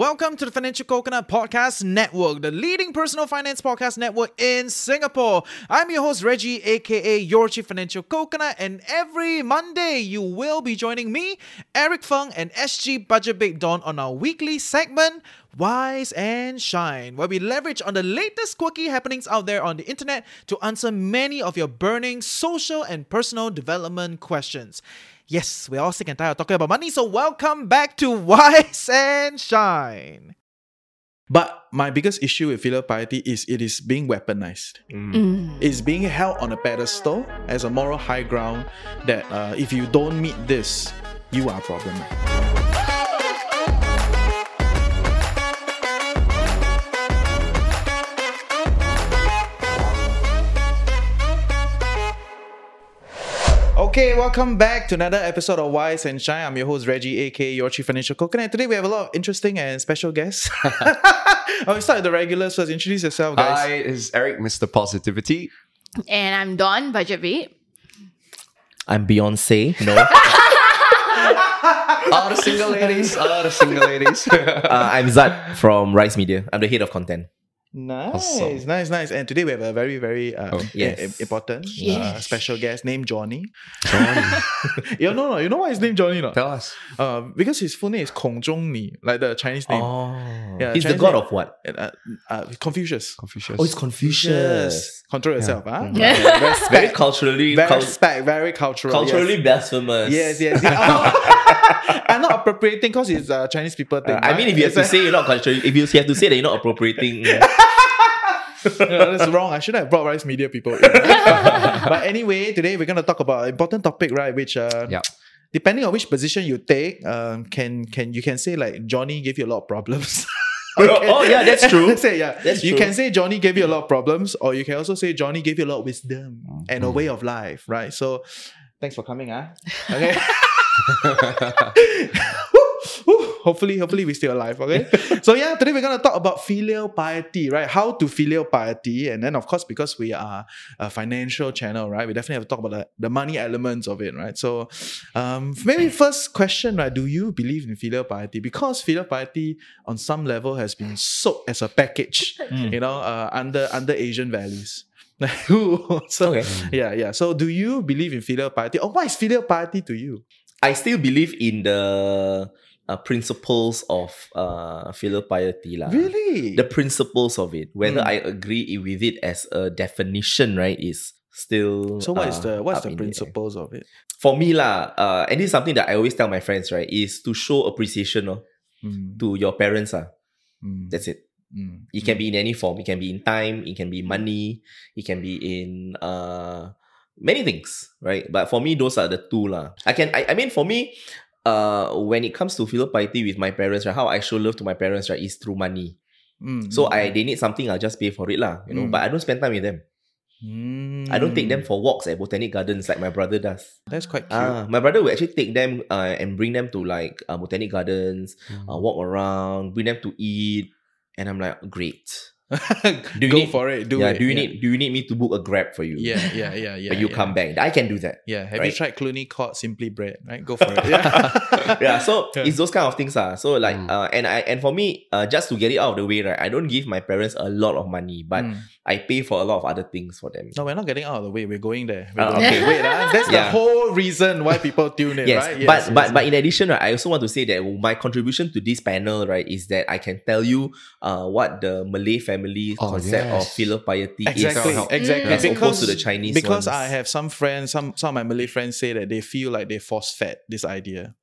Welcome to the Financial Coconut Podcast Network, the leading personal finance podcast network in Singapore. I'm your host, Reggie, aka your Chief Financial Coconut, and every Monday you will be joining me, Eric Fung, and SG Budget Babe Dawn on our weekly segment, Wise and Shine, where we leverage on the latest quirky happenings out there on the internet to answer many of your burning social and personal development questions. Yes, we're all sick and tired of talking about money, so welcome back to Wise and Shine. But my biggest issue with filial piety is it is being weaponized. It's being held on a pedestal as a moral high ground that uh, if you don't meet this, you are a Okay, welcome back to another episode of Wise and Shine. I'm your host Reggie, aka your Chief Financial Coconut. Today we have a lot of interesting and special guests. I'll start with the regulars first. Introduce yourself, guys. Hi, is Eric, Mr. Positivity. And I'm Dawn, budget babe. I'm Beyonce. No, All the single ladies, all the single ladies. uh, I'm Zat from Rice Media. I'm the head of content. Nice, Awesome. nice, nice. And today we have a very, very uh, Oh, yes. i- important uh, special guest named Johnny. Johnny, you know, no, you know why his name Johnny? No? tell us. Uh, because his full name is Kong Zhong Ni, like the Chinese name. Oh, Yeah, he's the god name. of what? Uh, uh, Confucius. Confucius. Oh, it's Confucius. Control yourself, huh? Mm. Very Very respect, culturally, very cul- respect, very cultural. culturally yes. blasphemous. Yes, yes. yes. I'm, not, I'm not appropriating because it's uh, Chinese people thing. Uh, I mean, if you have to say you're not culturally, if you have to say that you're not appropriating, yeah, that's wrong. I should have brought Rice Media people. in. but anyway, today we're going to talk about an important topic, right? Which, uh, Yeah. depending on which position you take, um, can can you can say like Johnny gave you a lot of problems. oh yeah, that's true. say yeah. That's you true. can say Johnny gave you a lot of problems, or you can also say Johnny gave you a lot of wisdom and a way of life, right? So, thanks for coming, ah. Okay. Hopefully, hopefully we're still alive. Okay. so yeah, today we're gonna talk about filial piety, right? How to filial piety, and then of course because we are a financial channel, right? We definitely have to talk about the, the money elements of it, right? So, um, maybe first question, right? Do you believe in filial piety? Because filial piety, on some level, has been sold as a package, you know, uh, under under Asian values. so Okay. yeah, yeah. So do you believe in filial piety, or what is filial piety to you? I still believe in the uh, principles of uh, filial piety, lah. Really? The principles of it, whether Mm. I agree with it as a definition, right, is still. so what is uh, the what's the in the principles of it? for me lah, uh, and this is something that I always tell my friends, right, is to show appreciation oh, Mm, to your parents. Ah. mm, That's it. mm, It can be in any form. It can be in time, it can be money, it can be in uh many things, right? But for me, those are the two lah. I can I, I mean for me, uh when it comes to filial piety with my parents, right, how I show love to my parents, right, is through money. mm, So mm, I they need something, I'll just pay for it lah. You know, Mm. but I don't spend time with them. mm. I don't take them for walks at botanic gardens like my brother does. That's quite cute. Ah, my brother will actually take them uh, and bring them to like uh, botanic gardens, uh, walk around, bring them to eat, and I'm like, great. do you Go need- for it. Do yeah, it. do you yeah. need do you need me to book a grab for you? Yeah, yeah, yeah, yeah. but you yeah. come back. I can do that. Yeah. Have you tried Cluny Court Simply Bread? Right. Go for it. Yeah. yeah, so Yeah. it's those kind of things, ah. So like, Mm. uh, and I and for me, uh, just to get it out of the way, right? I don't give my parents a lot of money, but Mm. I pay for a lot of other things for them. No, we're not getting out of the way. We're going there. We're Ah, going okay. there. Wait, ah, that's the whole reason why people tune in, Yes, right? but but but in addition, right, I also want to say that my contribution to this panel, right, is that I can tell you, uh, what the Malay family Oh, concept of yes. filial piety exactly, is. exactly. As opposed to the Chinese Because ones. I have some friends, some some of my Malay friends say that they feel like they force fed this idea.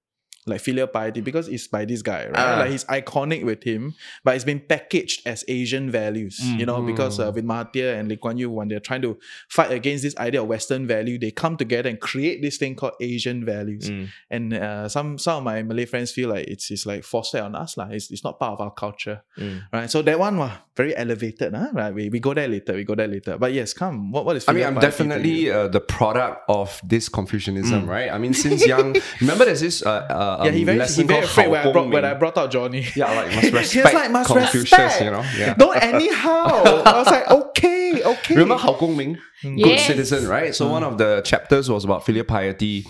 Like filial piety, because it's by this guy, right? Ah. Like he's iconic with him, but it's been packaged as Asian values, you know, because uh, with Mahathir and Lee Kuan Yew, when they're trying to fight against this idea of Western value, they come together and create this thing called Asian values. Mm. And uh, some some of my Malay friends feel like it's, it's like forced on us, lah. It's, it's not part of our culture, Mm. right? So that one, wah, very elevated, huh? right? We, we go there later, we go there later. But yes, come, what, what is I mean, I'm piety to you? definitely uh, the product of this Confucianism, Mm. right? I mean, since young, remember there's this um, yeah, he very, he very afraid when I, brought, when I brought out Johnny. Yeah, like must respect like, must Confucius, respect. you know. Yeah. Don't anyhow. I was like, okay, okay. Remember Hao Gong Min? Mm. Good yes. citizen, right? So mm. one of the chapters was about filial piety.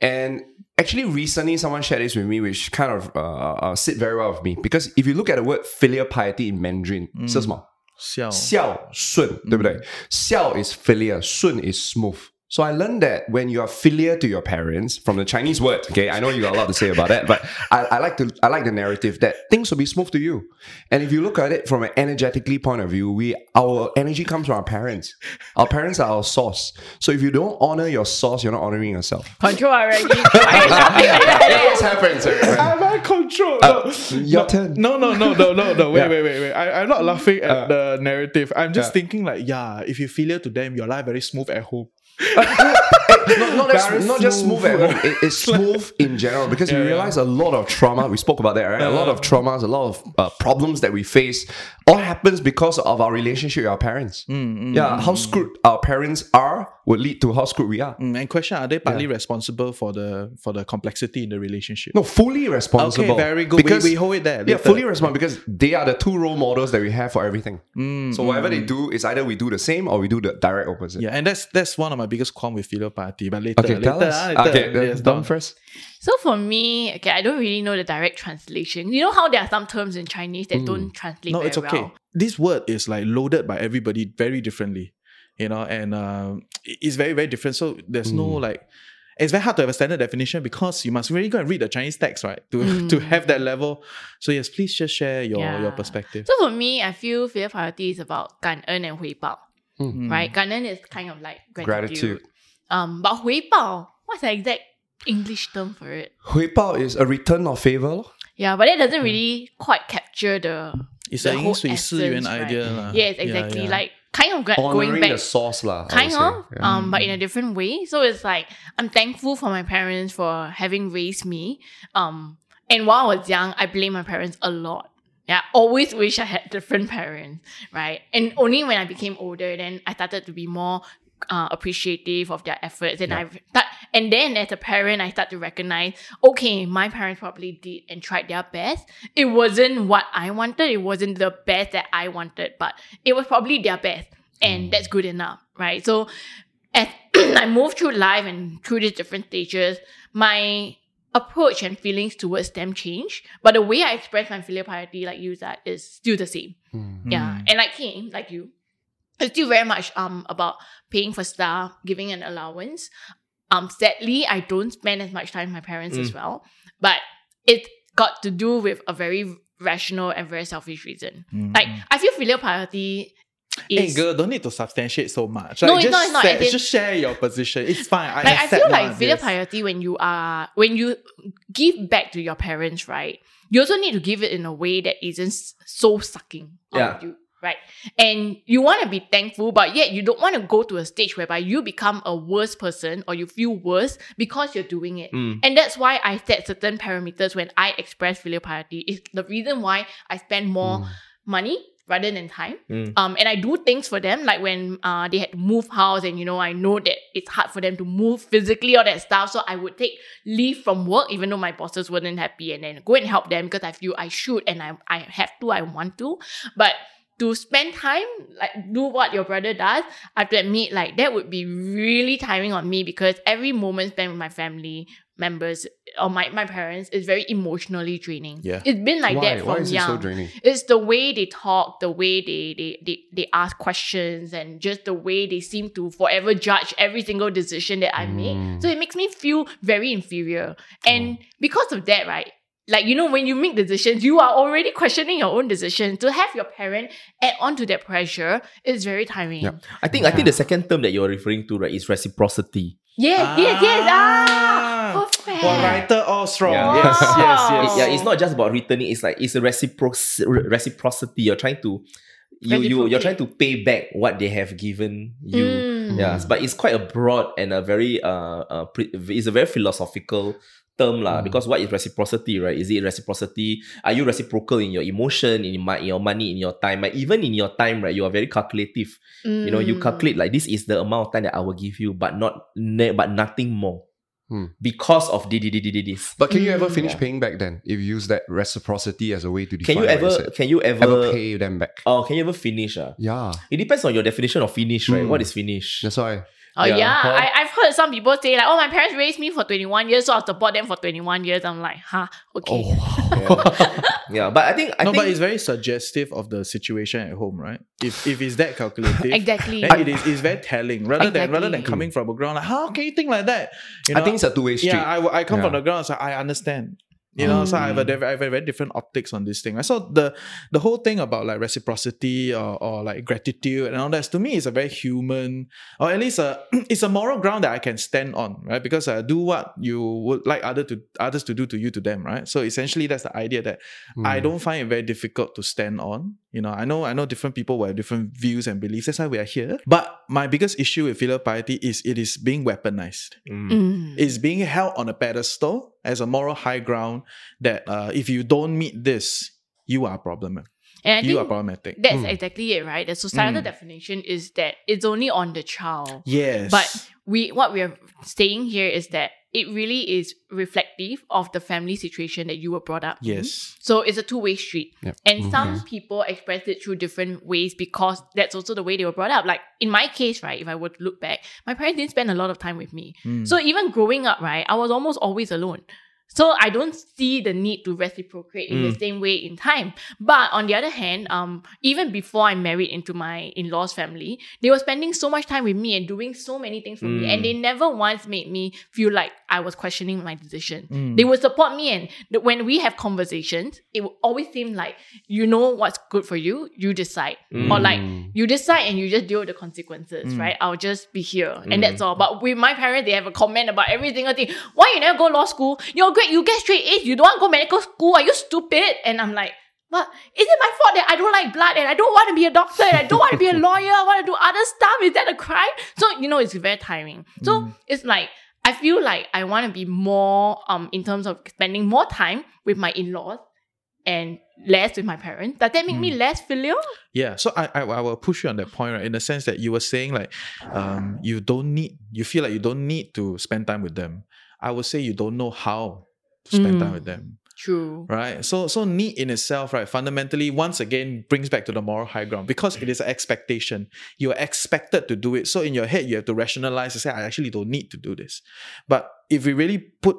And actually recently someone shared this with me which kind of uh, uh, sit very well with me because if you look at the word filial piety in Mandarin, mm. 是什么？孝孝顺，对不对？孝 is filial，顺 is smooth。So I learned that when you are filial to your parents, from the Chinese word, okay, I know you got a lot to say about that, but I, I like to I like the narrative that things will be smooth to you. And if you look at it from an energetically point of view, we our energy comes from our parents. Our parents are our source. So if you don't honor your source, you're not honoring yourself. Control already. What's happened, sir? Am I controlled? Uh, your turn. No, no, no, no, no, no. Wait, Yeah. wait, wait, wait. I, I'm not laughing at Uh, the narrative. I'm just yeah. thinking like, yeah, if you filial to them, your life very smooth at home. Not, not, just, not just smooth at home. It- it's smooth in general because Yeah, we yeah. realize a lot of trauma. We spoke about that, right? a lot of traumas, a lot of uh, problems that we face, all happens because of our relationship with our parents. Mm, yeah, how screwed our parents are would lead to how screwed we are. Mm, and question: Are they partly responsible for the for the complexity in the relationship? No, fully responsible. Okay, very good. We- Because, we hold it there Yeah, later. fully responsible because they are the two role models that we have for everything. Mm, so whatever they do is either we do the same or we do the direct opposite. Yeah, and that's that's one of my biggest qualm with filial piety. But later, Okay, later, tell us. ah, later. Okay, then Yes, Dawn Dawn. first. So for me, okay, I don't really know the direct translation. You know how there are some terms in Chinese that don't translate No, very it's okay. well. This word is like loaded by everybody very differently, you know, and um, it's very, very different. So there's mm. no like, it's very hard to have a standard definition because you must really go and read the Chinese text, right? To mm. to have that level. So yes, please just share your, yeah. your perspective. So for me, I feel filial piety is about 感恩 and 回报, mm-hmm. Hmm. right? 感恩 is kind of like gratitude. gratitude. Um, but 回报, what's the exact English term for it? 回报 is a return of favor. Yeah, but it doesn't really mm. quite capture the it's the a whole 饮水思源 right? idea. Yes, exactly. Yeah, yeah. Like kind of gra- Honoring going back the source would kind of Yeah. um but in a different way. So it's like i'm thankful for my parents for having raised me. Um and while i was young i blame my parents a lot. Yeah always wish i had different parents right? And only when i became older then i started to be more uh, appreciative of their efforts. And i that and then as a parent i start to recognize okay my parents probably did and tried their best. It wasn't what i wanted. It wasn't the best that i wanted but it was probably their best. And mm. that's good enough right? So as i move through life and through these different stages my approach and feelings towards them change. But the way i express my filial piety like you that is still the same. Hmm. Yeah. Hmm. And like him like you it's still very much um about paying for stuff, giving an allowance. Um, sadly, I don't spend as much time with my parents as well, but it got to do with a very rational and very selfish reason. Mm, Like mm. I feel filial piety Hey girl, don't need to substantiate so much. No, Like, it's just not, it's not. say- just share your position. It's fine. I like I feel like filial piety when you are when you give back to your parents, right? You also need to give it in a way that isn't so sucking Yeah. you, right? And you want to be thankful, but yet you don't want to go to a stage whereby you become a worse person or you feel worse because you're doing it. Mm. And that's why I set certain parameters when I express filial piety. Is the reason why I spend more money rather than time. Mm. Um, and I do things for them, like when uh they had to move house, and you know I know that it's hard for them to move physically or that stuff. So I would take leave from work, even though my bosses weren't happy, and then go and help them because I feel I should and I I have to, I want to. But to spend time, like do what your brother does, I have to admit, like that would be really tiring on me because every moment spent with my family members or my, my parents is very emotionally draining. Yeah. It's been like Why? that from Why is it young so draining? it's the way they talk, the way they, they they they ask questions, and just the way they seem to forever judge every single decision that I make. Mm. So it makes me feel very inferior. And oh. because of that, right? Like you know, when you make decisions, you are already questioning your own decision To have your parent add on to that pressure is very tiring. Yep. I think I think the second term that you're referring to right is reciprocity. Yes, yes, yes. Ah, perfect. Well, writer all strong. Yeah. Yes, yes, Wow. yes. yeah, it's not just about returning. It's like it's a recipro- reciprocity. You're trying to you you you're trying to pay back what they have given you. Mm. Yes, but it's quite a broad and a very uh, uh pre- it's a very philosophical term lah. Because what is reciprocity, right? Is it reciprocity? Are you reciprocal in your emotion, in, my, in your money, in your time? Like even in your time, right? You are very calculative. You know, you Mm. calculate like this is the amount of time that I will give you, but not ne- but nothing more. Hmm. Because of this. But can you ever Mm. finish Yeah. paying back then? If you use that reciprocity as a way to define Can you what ever said? can you ever, ever pay them back? Oh, can you ever finish? ah? Yeah, It depends on your definition of finish, right? Hmm. What is finish? that's why. Oh Yeah, yeah, huh? I, I've heard some people say like, "Oh, my parents raised me for twenty one years, so I'll support them for twenty one years." I'm like, "Huh, okay." Oh, yeah. yeah, but I think I no, think but it's very suggestive of the situation at home, right? If if it's that calculative, Exactly. then it is it's very telling. Rather than rather than coming from a ground like, how can you think like that? You I think it's a two way street. yeah, I, I come from the ground, so I understand. You know, so I have a have a very different optics on this thing. I saw the the whole thing about like reciprocity or, or like gratitude and all that. To me, is a very human, or at least a it's a moral ground that I can stand on, right? Because uh, do what you would like other to others to do to you to them, right? So essentially, that's the idea that I Mm. don't find it very difficult to stand on. You know, I know I know different people will have different views and beliefs. That's why we are here. But my biggest issue with filial piety is it is being weaponized Mm. is being held on a pedestal as a moral high ground that uh, if you don't meet this, you are a problem. And I you are problematic. that's Mm. exactly it, right? The societal Mm. definition is that it's only on the child. yes. But we what we are saying here is that it really is reflective of the family situation that you were brought up. in. yes. So it's a two way street. Yep. And some people express it through different ways because that's also the way they were brought up. Like in my case, right, if I were to look back, my parents didn't spend a lot of time with me. Mm. So even growing up, right, I was almost always alone. So I don't see the need to reciprocate in the same way in time. But on the other hand, um, even before I married into my in-laws family, they were spending so much time with me and doing so many things for me. And they never once made me feel like I was questioning my decision. Mm. They would support me and th- when we have conversations, it will always seem like you know what's good for you, you decide. Or like Mm. you decide and you just deal with the consequences, right? I'll just be here and that's all. But with my parents, they have a comment about every single thing. Why you never go law school? You're great, you get straight A's, you don't want to go medical school, are you stupid? And I'm like, but is it my fault that I don't like blood and I don't want to be a doctor and I don't want to be a lawyer? I want to do other stuff. Is that a crime? So, you know, it's very tiring. So it's like, I feel like I want to be more, um, in terms of spending more time with my in-laws and less with my parents. Does that make me less filial? Yeah, so I, I I will push you on that point, right? In the sense that you were saying like, um, you don't need, you feel like you don't need to spend time with them. I would say you don't know how to spend time Mm. with them, True. right? So so need in itself, right? Fundamentally, once again brings back to the moral high ground because it is an expectation. You are expected to do it. So in your head, you have to rationalize and say, I actually don't need to do this. But if we really put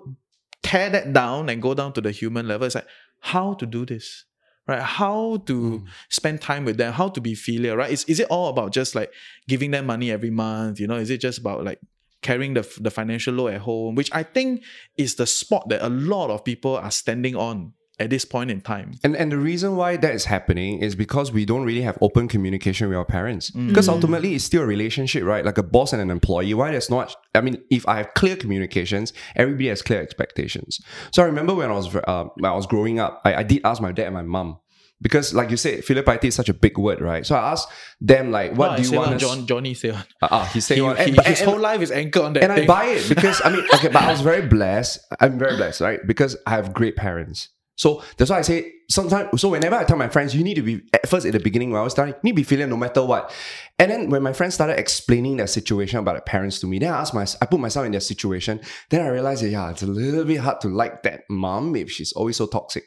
tear that down and go down to the human level, it's like how to do this. Right, how to spend time with them, how to be filial, right? Is, is it all about just like giving them money every month? You know, is it just about like carrying the the financial load at home, which I think is the spot that a lot of people are standing on at this point in time. And and the reason why that is happening is because we don't really have open communication with our parents. Because ultimately it's still a relationship, right? Like a boss and an employee. Why there's not I mean, if I have clear communications, everybody has clear expectations. So I remember when I was uh, when I was growing up, I, I did ask my dad and my mum. Because like you said, filial piety is such a big word, right? So I asked them like, what Ah, do you want? us- John, Johnny say one. Uh, uh, he say He, he- And- but- his and- whole life is anchored on that and I buy it because I mean, okay, but I was very blessed. I'm very blessed, right? Because I have great parents. So that's why I say sometimes. So whenever I tell my friends, you need to be at first at the beginning when I was starting, you need to be feeling no matter what. And then when my friends started explaining their situation about their parents to me, then I asked my, I put myself in their situation. Then I realized that yeah, it's a little bit hard to like that mom if she's always so toxic.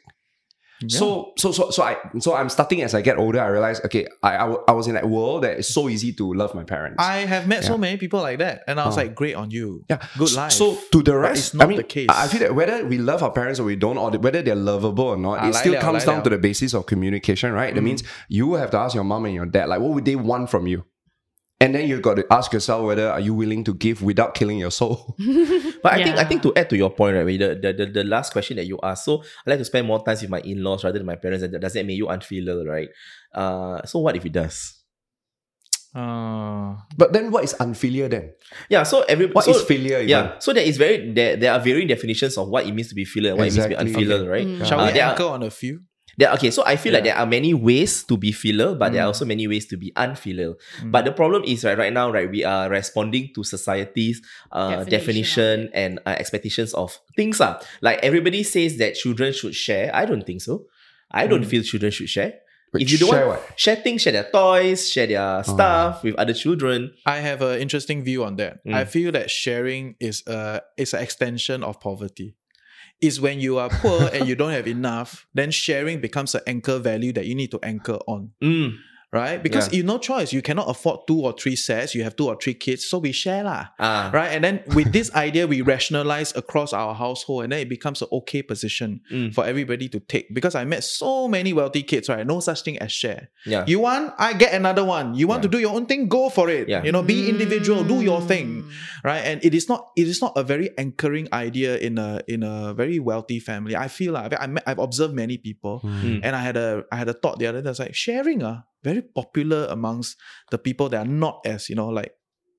So so so so I so I'm starting as I get older. I realize okay, I, I, I was in that world that it's so easy to love my parents. I have met so many people like that, and I was Oh. like, great on you. Yeah, good life. So to the rest, it's not I mean, the case. I feel that whether we love our parents or we don't, or whether they're lovable or not, Ah, it like still comes like down to the basis of communication, right? That means you have to ask your mom and your dad, like, what would they want from you? And then you got to ask yourself whether are you willing to give without killing your soul. But I think I think to add to your point, right, the, the, the, the last question that you asked, so I like to spend more time with my in-laws rather than my parents, and does that make you unfilial, right? Uh, so what if it does? Uh, but then what is unfilial then? Yeah, so every What so, is failure? Even? Yeah, so there is very there, there are varying definitions of what it means to be filial and what it means to be unfilial, right? Mm. shall Uh, we there are- on a few? There, okay, so I feel like there are many ways to be filial, but there are Mm. also many ways to be unfilial. Mm. But the problem is right right now, right, we are responding to society's uh, Definition definition and uh, expectations of things. Uh. Like everybody says that children should share. I don't think so. I don't Mm. feel children should share. But if you don't share want what? share things, share their toys, share their stuff with other children. I have an interesting view on that. Mm. I feel that sharing is a is an extension of poverty. Is when you are poor and you don't have enough, then sharing becomes an anchor value that you need to anchor on. Mm. Right? Because Yeah. you no choice. You cannot afford two or three sets. You have two or three kids, so we share lah. Ah. Right, and then with this idea, we rationalize across our household, and then it becomes an okay position Mm. for everybody to take. Because I met so many wealthy kids, right? No such thing as share. Yeah. You want, I get another one. You want to do your own thing, go for it. Yeah. You know, be individual, do your thing, Mm. right? And it is not, it is not a very anchoring idea in a in a very wealthy family. I feel like I met, I've observed many people, Mm. and I had a I had a thought the other day. I was like sharing, uh, very popular amongst the people that are not as you know like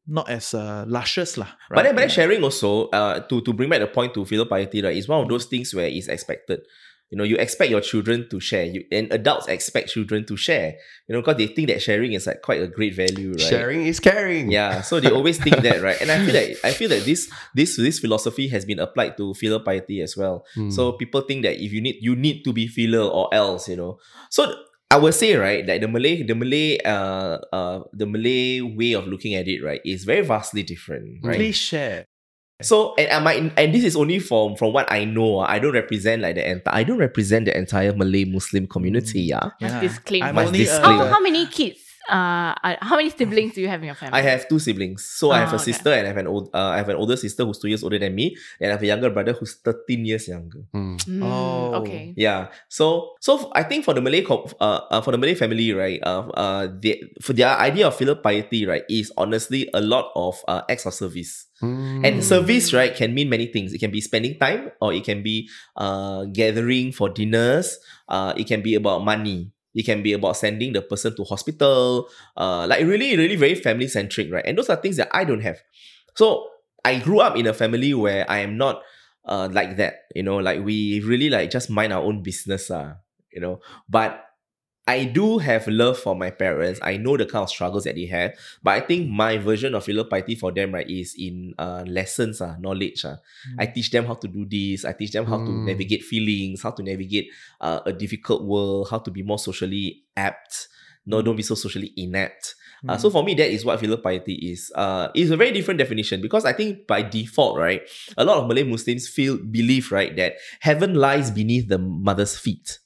not as uh, luscious lah. But then, but then Yeah. sharing also, uh, to, to bring back the point to filial piety, right, is one of those things where it's expected. You know, you expect your children to share, you, and adults expect children to share. You know, because they think that sharing is like quite a great value, right? Sharing is caring. Yeah, so they always think that, right? And I feel like I feel that this this this philosophy has been applied to filial piety as well. Hmm. So people think that if you need you need to be filial or else, you know. So I would say, right, that the Malay the Malay uh uh the Malay way of looking at it, right, is very vastly different, right? Please share. So and I might and this is only from from what I know. ah. I don't represent like the entire I don't represent the entire Malay Muslim community. Yeah. Must Yeah. disclaim. I'm Must only a- disclaim. How, how many kids? Uh, how many siblings do you have in your family? I have two siblings. So I have Oh, a okay. sister and I have an old uh, I have an older sister who's two years older than me, and I have a younger brother who's 13 years younger. Hmm. Mm, Oh. okay. Yeah. So so f- I think for the Malay uh, uh for the Malay family, right, uh, uh they, for their idea of filial piety, right, is honestly a lot of uh, acts of service. Hmm. And service, right, can mean many things. It can be spending time, or it can be uh gathering for dinners. Uh, it can be about money. It can be about sending the person to hospital. Uh, like really, really very family centric, right? And those are things that I don't have. So I grew up in a family where I am not uh like that. You know, like we really like just mind our own business, uh, you know. But I do have love for my parents. I know the kind of struggles that they have. But I think my version of filial piety for them, right, is in uh lessons, uh, knowledge. Uh. I teach them how to do this. I teach them how to Mm. navigate feelings, how to navigate uh, a difficult world, how to be more socially apt. No, don't be so socially inept. Uh, Mm. so for me, that is what filial piety is. Uh, it's a very different definition because I think by default, right, a lot of Malay Muslims feel believe right that heaven lies beneath the mother's feet.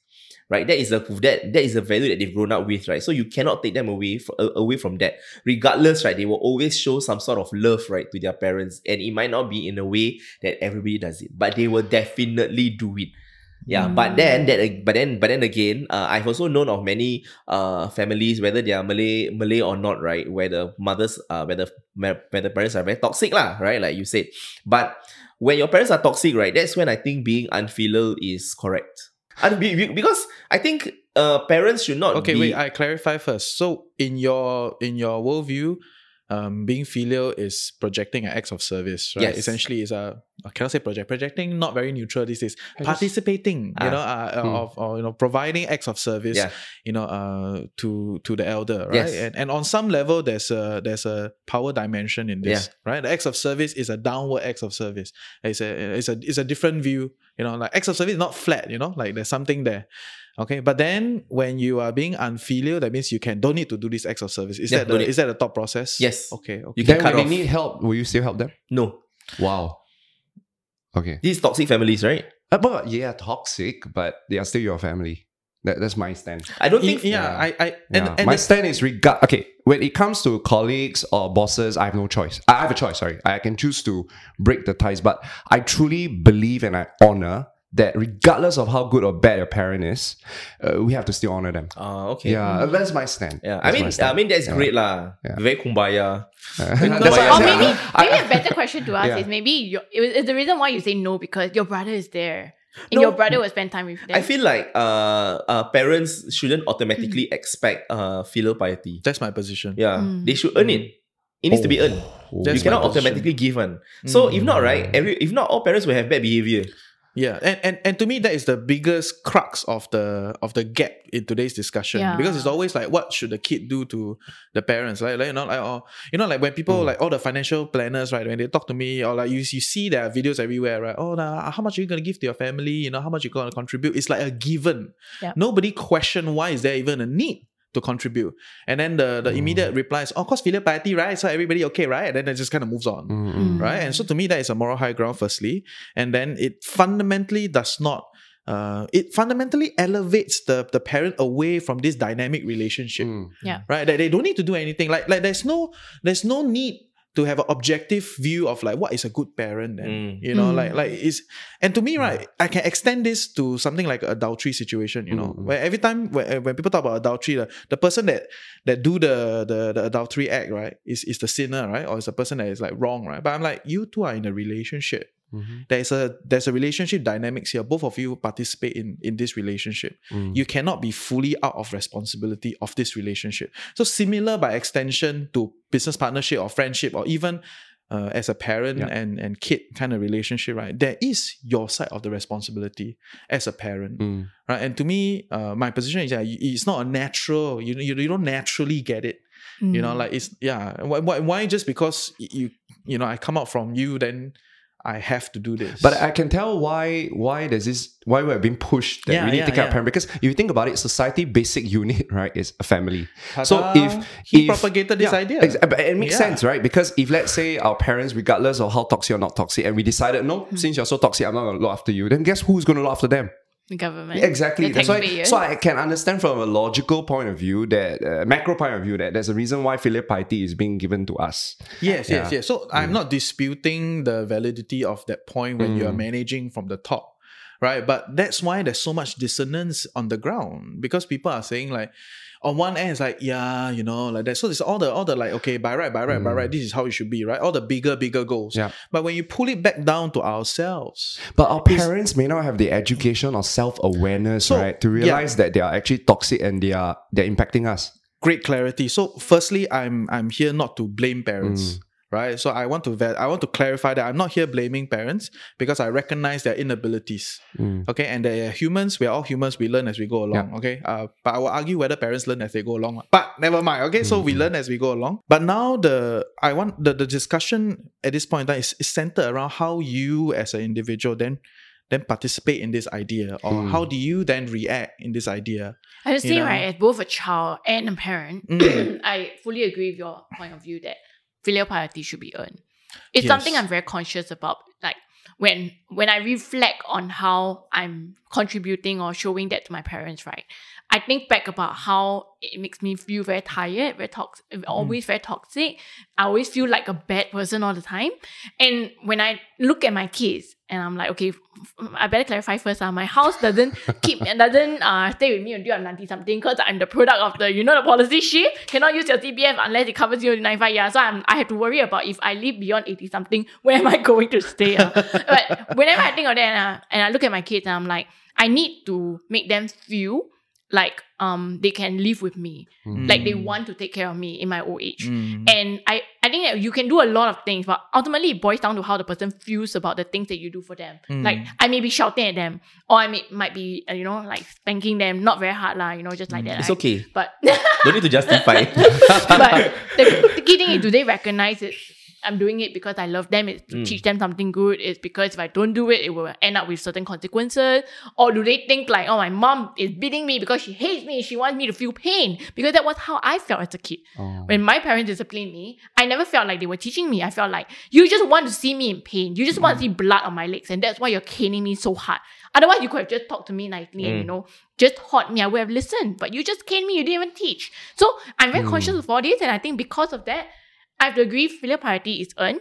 Right, that is a that that is a value that they've grown up with, right? So you cannot take them away fr- a- away from that. Regardless, right, they will always show some sort of love, right, to their parents, and it might not be in a way that everybody does it, but they will definitely do it. Yeah, but then that but then but then again, uh, I've also known of many uh families whether they are Malay Malay or not, right? Where the mothers uh where the where the parents are very toxic lah, right? Like you said. But when your parents are toxic, right? That's when I think being unfilial is correct. And be, be- because I think uh parents should not Okay, be, wait. I clarify first. So, in your in your worldview, um, being filial is projecting an act of service, right? Yes. Essentially, is a I cannot say project. Projecting not very neutral these days. I just- Participating, you Ah. know, uh, uh, Hmm. of or you know, providing acts of service, Yeah. you know, uh, to to the elder, right? Yes. And and on some level, there's a there's a power dimension in this, right? The acts of service is a downward acts of service. It's a it's a it's a different view, you know, like acts of service is not flat, you know, like there's something there. Okay, but then when you are being unfilial, that means you can don't need to do this acts of service. Is Yeah, that don't the, is that the thought process? Yes. Okay. Okay. You can Then cut when off. they need help, will you still help them? No. Wow. Okay. These toxic families, right? Uh, but yeah, toxic, but they are still your family. That, that's my stand. I don't think yeah, yeah. I, I and, Yeah. and my the- stand is regard. Okay, when it comes to colleagues or bosses, I have no choice. I have a choice. Sorry, I can choose to break the ties, but I truly believe and I honor that regardless of how good or bad your parent is, uh, we have to still honor them. uh, okay. Yeah, that's my stand. Yeah, I mean, my stand. I mean that's Yeah. great lah. Yeah. Very kumbaya. That's Or why Or maybe, maybe a better question to ask Yeah. is maybe your, it it's the reason why you say no because your brother is there. And No. your brother will spend time with them. I feel like uh, uh parents shouldn't automatically expect uh filial piety. that's my position. Yeah, Mm. they should earn it. It needs to be earned. Oh. That's you cannot automatically give one. So if not, right, Mm. every if not, all parents will have bad behavior. Yeah, and, and and to me that is the biggest crux of the of the gap in today's discussion. Yeah. because it's always like what should the kid do to the parents like, like you know like oh, you know like when people mm. like all the financial planners right when they talk to me or like you you see their videos everywhere right? Oh nah, how much are you gonna give to your family? You know how much you gonna contribute? It's like a given. Yeah. nobody question why is there even a need to contribute and then the the immediate reply is oh cause filial piety right so everybody okay right and then it just kind of moves on Mm, mm. Mm. right? And so to me, that is a moral high ground, firstly. And then it fundamentally does not uh, it fundamentally elevates the the parent away from this dynamic relationship Mm. right that they don't need to do anything like like there's no there's no need to have an objective view of like what is a good parent then Mm. you know Mm. like like is and to me right i can extend this to something like an adultery situation you know Mm. where every time when, when people talk about adultery the, the person that that do the, the the adultery act right is is the sinner right or is the person that is like wrong right but i'm like you two are in a relationship Mhm. there's a there's a relationship dynamics here both of you participate in in this relationship Mm. you cannot be fully out of responsibility of this relationship so similar by extension to business partnership or friendship or even uh, as a parent Yeah. and and kid kind of relationship right there is your side of the responsibility as a parent Mm. right and to me uh, my position is that it's not a natural you, you, you don't naturally get it you know Mm. like it's yeah why, why, why just because you you know i come out from you then i have to do this But I can tell why why there's this why we're being pushed that Yeah, we need yeah, to take care of yeah. because if you think about it, society basic unit right is a family. So Ta-da! if He if- propagated this idea. it makes Yeah. sense, right? Because if let's say our parents, regardless of how toxic or not toxic, and we decided no, Hmm. since you're so toxic, I'm not gonna look after you. Then guess who's gonna look after them? The government. Yeah, exactly. The That's why. So I can understand from a logical point of view that uh, macro point of view that there's a reason why filial piety is being given to us. Yes, yes, Yeah. yes. So I'm not disputing the validity of that point when you are managing from the top, right? But that's why there's so much dissonance on the ground because people are saying like, on one end it's like yeah, you know, like that. So it's all the all the like okay, by right, by right, by right. This is how it should be, right? All the bigger, bigger goals. Yeah. But when you pull it back down to ourselves, But our parents may not have the education or self awareness, So, right, to yeah. realize that they are actually toxic and they are they're impacting us. great clarity. So firstly, I'm I'm here not to blame parents. Mm. Right, so I want to vet, I want to clarify that I'm not here blaming parents because I recognize their inabilities. Mm. Okay, and they're humans. We are all humans. We learn as we go along. Okay, uh, but I will argue whether parents learn as they go along. But never mind. Okay, so Mm-hmm. we learn as we go along. But now the I want the, the discussion at this point in time is, is centered around how you as an individual then then participate in this idea, or Mm. how do you then react in this idea? I just you say, right, as both a child and a parent, Mm. I fully agree with your point of view that filial piety should be earned. It's Yes. something I'm very conscious about. Like when when I reflect on how I'm contributing or showing that to my parents, right? I think back about how it makes me feel very tired, very toxic, always very toxic. I always feel like a bad person all the time. And when I look at my kids, and I'm like, okay, I better clarify first. Uh, my house doesn't keep doesn't uh stay with me until I'm 90 something because I'm the product of the you know the policy shift. Cannot use your CPF unless it covers you in 95 years. So I'm I have to worry about if I live beyond 80 something, where am I going to stay? uh? but whenever I think of that uh, and I look at my kids, and I'm like, I need to make them feel like um they can live with me. Like they want to take care of me in my old age. Mm. And I, I think that you can do a lot of things, but ultimately it boils down to how the person feels about the things that you do for them. Mm. Like I may be shouting at them, or I may might be uh, you know like spanking them, not very hard lah, you know, just like that. It's right? okay. But Don't need to justify. but the, the key thing is, do they recognize it? I'm doing it because I love them. It's to Mm. teach them something good. It's because if I don't do it, it will end up with certain consequences. Or do they think like, oh, my mom is beating me because she hates me. She wants me to feel pain. Because that was how I felt as a kid. Oh. When my parents disciplined me, I never felt like they were teaching me. I felt like you just want to see me in pain. You just want to see blood on my legs, and that's why you're caning me so hard. Otherwise, you could have just talked to me nicely and you Mm. know just taught me. I would have listened, but you just caned me. You didn't even teach. So I'm very conscious of all this, and I think because of that, I have to agree. Filial piety is earned.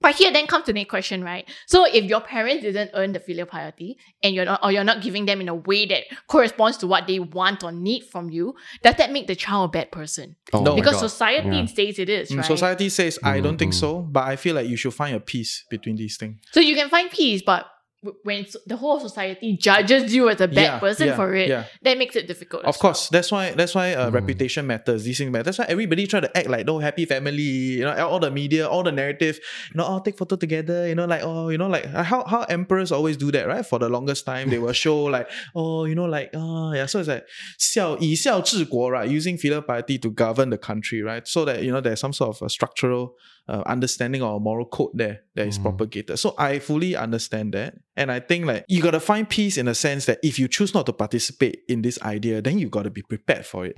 But here then comes the next question, right? So if your parents didn't earn the filial piety and you're not or you're not giving them in a way that corresponds to what they want or need from you, does that make the child a bad person? Oh No. because society Yeah. says it is, Mm, right? Society says I don't think Mm, so, but I feel like you should find a peace between these things. So you can find peace, but w- when so- the whole society judges you as a bad Yeah, person yeah, for it, yeah. that makes it difficult. Of as well. course, that's why that's why uh, reputation matters. These things matter. That's why everybody try to act like no happy family. You know, all the media, all the narrative. You know, oh take photo together. You know, like oh, you know, like uh, how how emperors always do that, right? For the longest time, they will show like oh, you know, like oh yeah. So it's like 孝以孝治国, right? Using filial piety to govern the country, right? So that you know there's some sort of a structural uh, understanding or moral code there that is propagated. So I fully understand that. And I think like you gotta find peace in the sense that if you choose not to participate in this idea, then you gotta be prepared for it.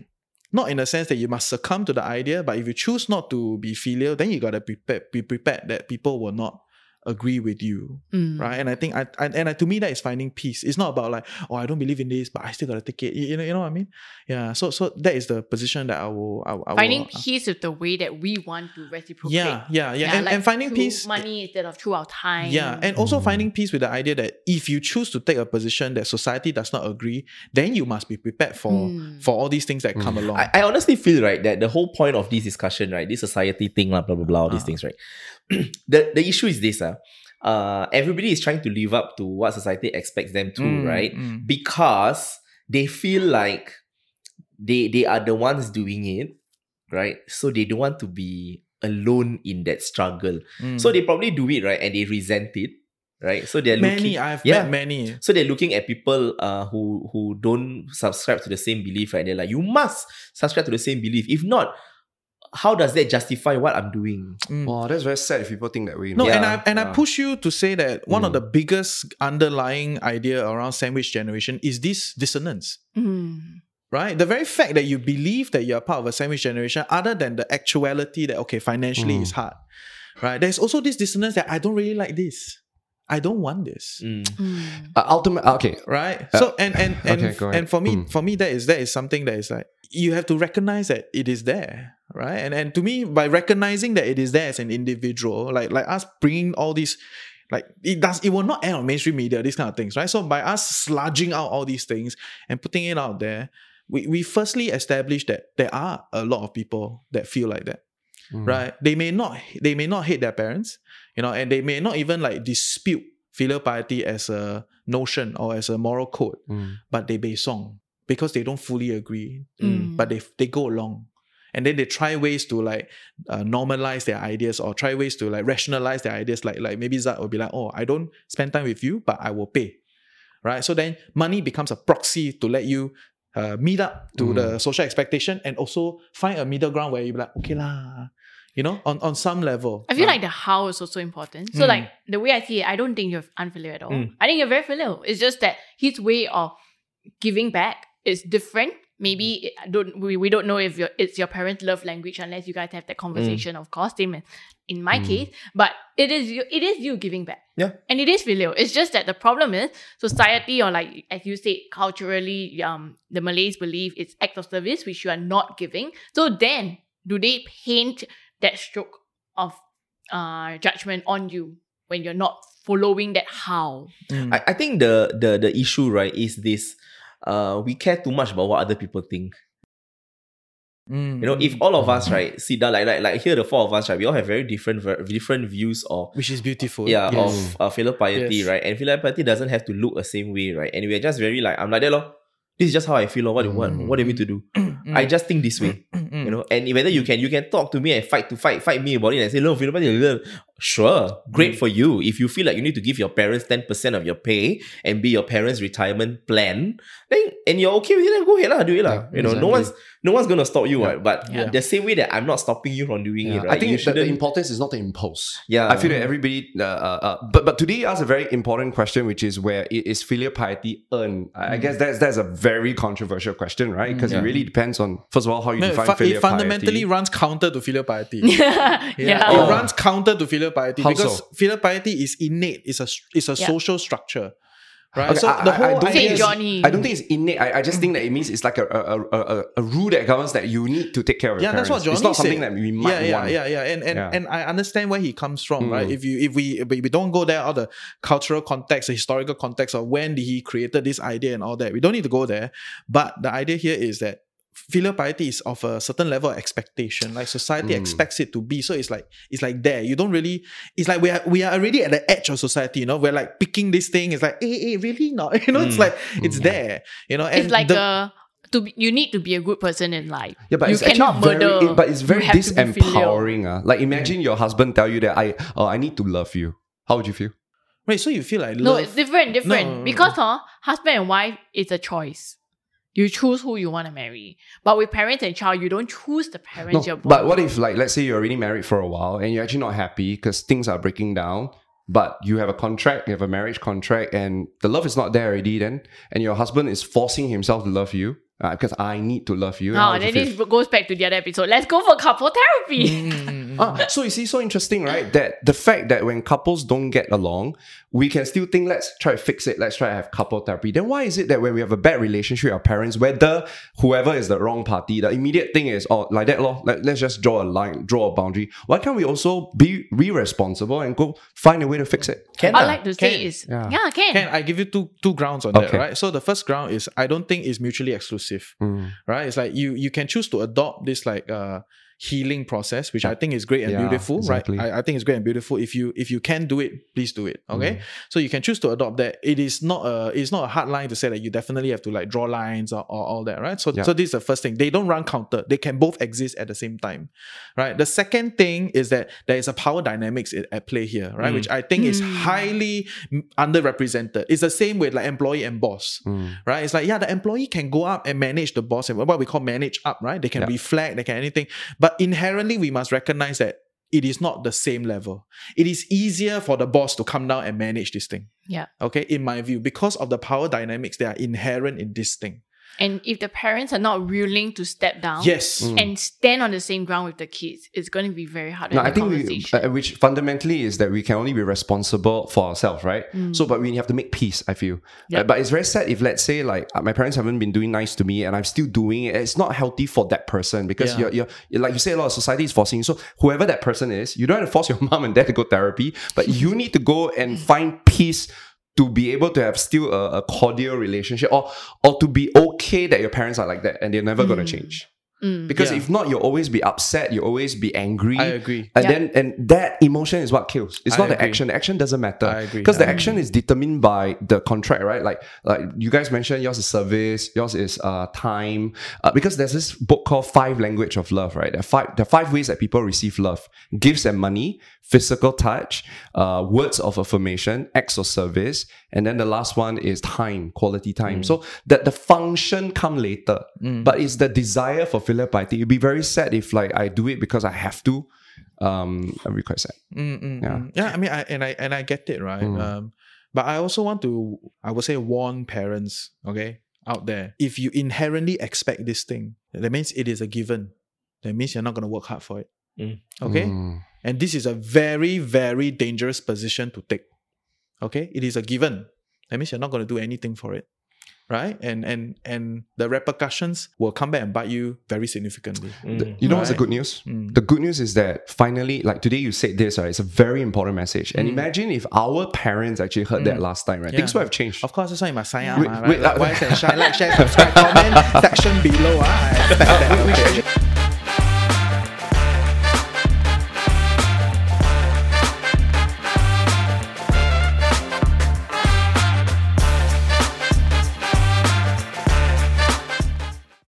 Not in the sense that you must succumb to the idea, but if you choose not to be filial, then you gotta be prepared, be prepared that people will not agree with you, Mm. right? And I think I, I and I, to me that is finding peace. It's not about like oh I don't believe in this, but I still gotta take it. You, you know, you know what I mean? Yeah. So so that is the position that I will. I, will- I Finding will, uh, peace with the way that we want to reciprocate. Yeah, yeah, yeah, and, like and finding peace. money instead of through our time. Yeah, and also finding peace with the idea that if you choose to take a position that society does not agree, then you must be prepared for Mm. for all these things that come along. I, I honestly feel right that the whole point of this discussion, right, this society thing, blah blah blah, blah all these Ah. things, right. the the issue is this, uh, uh, everybody is trying to live up to what society expects them to, Mm, right? mm. Because they feel like they they are the ones doing it, right? So they don't want to be alone in that struggle. Mm. So they probably do it, right, and they resent it, right? So they're many looking, I've yeah. met many. so they're looking at people uh, who who don't subscribe to the same belief, right? They're like, you must subscribe to the same belief. If not, how does that justify what I'm doing? Mm. Wow, that's very sad if people think that way. No, know? and I and I push you to say that one of Mm. the biggest underlying idea around sandwich generation is this dissonance. Mm. Right? The very fact that you believe that you're part of a sandwich generation, other than the actuality that okay, financially Mm. it's hard. Right? There's also this dissonance that I don't really like this. I don't want this. Mm. Mm. Uh, ultimate, okay. right Uh, so and and and, okay, and for me Mm. for me that is that is something that is like you have to recognize that it is there right and and to me by recognizing that it is there as an individual like like us bringing all these like it does it will not end on mainstream media these kind of things right so by us sludging out all these things and putting it out there we, we firstly establish that there are a lot of people that feel like that Mm. right they may not they may not hate their parents you know and they may not even like dispute filial piety as a notion or as a moral code Mm. but they buay song because they don't fully agree Mm. but they they go along and then they try ways to like uh, normalize their ideas or try ways to like rationalize their ideas like like maybe Zat will be like oh I don't spend time with you but I will pay right so then money becomes a proxy to let you uh, meet up to Mm. the social expectation and also find a middle ground where you be like okay lah you know on, on some level I feel right? like the how is also important. So Mm. like the way I see it, I don't think you're unfilial at all. Mm. I think you're very filial. It's just that his way of giving back is different. Maybe it- don't we, we don't know if your it's your parents' love language unless you guys have that conversation, of course. Same in my Mm. case, but it is you it is you giving back. Yeah. And it is filial. It's just that the problem is society or like as you said, culturally, um, the Malays believe it's act of service which you are not giving. So then do they paint that stroke of uh judgment on you when you're not following that how? Mm. I, I think the the the issue right is this. Uh, we care too much about what other people think. Mm, You know, if mm. all of us right sit down like like like here the four of us right, we all have very different ver- different views of which is beautiful yeah Yes. of uh, filial piety Yes. right, and filial piety doesn't have to look the same way right, and we're just very like I'm like that lor. This is just how I feel or what do you want? What do you mean to do? Mm. I just think this way. Mm. you know and whether you can you can talk to me and fight to fight fight me about it and say no piety sure great for you if you feel like you need to give your parents 10% of your pay and be your parents retirement plan then and you're okay with it then go ahead lah, do it lah. Yeah, you know no one's no one's gonna stop you Yeah. right? but Yeah. the same way that I'm not stopping you from doing Yeah, it right I think you the, the importance is not to impose. Yeah. I feel that everybody. Uh, uh, uh, but but today you asked a very important question, which is where i- filial piety earned? I I guess that's that's a very controversial question, right? Because Yeah. it really depends on first of all how you No, it, define fu- filial it fundamentally piety. runs counter to filial piety. yeah. Yeah, Oh. it runs counter to filial piety How because so? filial piety is innate. It's a it's a Yeah. social structure, right? Okay, so I- the I- I whole don't think Johnny. I don't think it's innate. I, I just think that it means it's like a a, a, a, a rule that governs that you need to take care of your yeah, that's what parents. Johnny It's not something said. that we might yeah, yeah, want. yeah, yeah, and and Yeah. and I understand where he comes from, Mm. right? If you if we if we don't go there, all the cultural context, the historical context of when did he created this idea and all that, we don't need to go there. But the idea here is that filial piety is of a certain level of expectation like society Mm. expects it to be so it's like it's like there you don't really it's like we are we are already at the edge of society you know we're like picking this thing it's like hey, hey really not you know it's Mm. like it's there you know and it's like the, a to be, you need to be a good person in life. Yeah, but you it's cannot actually very, murder. it- but it's very have to be filial. disempowering. Uh. Like imagine your husband tell you that I oh I need to love you. How would you feel? Wait, so you feel like No, it's different, different. No. Because huh, husband and wife is a choice. You choose who you want to marry. But with parents and child, you don't choose the parents No, you're born. but what if like let's say you're already married for a while and you're actually not happy because things are breaking down, but you have a contract, you have a marriage contract, and the love is not there already then, and your husband is forcing himself to love you uh, because I need to love you. How Oh, then this goes back to the other episode. Let's go for couple therapy. Mm, mm, mm, Ah, so you see, so interesting, right? That the fact that when couples don't get along, we can still think, let's try to fix it, let's try to have couple therapy. Then why is it that when we have a bad relationship with our parents, whether whoever is the wrong party, the immediate thing is, oh, like that, lor, let, let's just draw a line, draw a boundary. Why can't we also be re responsible and go find a way to fix it? Can I like to say is Yeah. yeah, can. Can I give you two two grounds on that, right? So the first ground is I don't think is mutually exclusive, Mm. right? It's like you you can choose to adopt this like uh healing process, which I think is great and Yeah, beautiful, exactly. right? I, I think it's great and beautiful. If you if you can do it, please do it. Okay. Mm. So you can choose to adopt that. It is not a it's not a hard line to say that you definitely have to like draw lines or, or all that, right? So Yeah. so this is the first thing. They don't run counter. They can both exist at the same time. Right. The second thing is that there is a power dynamics at at play here, right? Mm. Which I think is Mm. highly mm, underrepresented. It's the same with like employee and boss Mm. right? It's like, yeah, the employee can go up and manage the boss and what we call manage up, right? They can Yeah. reflect, they can anything. But inherently, we must recognize that it is not the same level. It is easier for the boss to come down and manage this thing. Yeah. Okay, in my view, because of the power dynamics that are inherent in this thing. And if the parents are not willing to step down Yes. Mm. and stand on the same ground with the kids, it's going to be very hard. to No, have I a think we, uh, which fundamentally is that we can only be responsible for ourselves, right? So, but we have to make peace. I feel, Yep. Uh, but it's very sad if let's say like uh, my parents haven't been doing nice to me and I'm still doing it. It's not healthy for that person because Yeah. you're, you're you're- like you say a lot of society is forcing. So whoever that person is, you don't have to force your mom and dad to go therapy, but you need to go and find peace. To be able to have still a, a cordial relationship, or or to be okay that your parents are like that and they're never gonna hmm. change. Mm. Because Yeah. if not, you'll always be upset. You'll always be angry. I agree. And Yeah. then and that emotion is what kills. It's I not the action. The action doesn't matter. I agree. Because the I action is determined by the contract, right? Like like you guys mentioned, yours is service, yours is uh time. Uh, because there's this book called Five Language of Love, right? There are five there are five ways that people receive love: gifts and money, physical touch, uh, words of affirmation, acts of service, and then the last one is time, quality time. So that the function come later, but it's the desire for filial piety. It'd be very sad if like I do it because I have to. Um, I'd be quite sad. Mm, mm, Yeah. mm. yeah. I mean, I and I and I get it, right? Mm. Um, but I also want to, I would say, warn parents, okay, out there. If you inherently expect this thing, that means it is a given. That means you're not going to work hard for it. Mm. Okay, Mm. and this is a very, very dangerous position to take. Okay, it is a given. That means you're not going to do anything for it, right? And and and the repercussions will come back and bite you very significantly. The- you know what's the good news? Mm. The good news is that finally, like today, you said this, right? It's a very important message. And Mm. imagine if our parents actually heard that Mm. last time, right? Yeah. Things would have changed. Of course, that's why you must sign up. Wait, ah, wait, right? uh, Like, share, like, share, subscribe, comment section below. ah. I expect that. okay.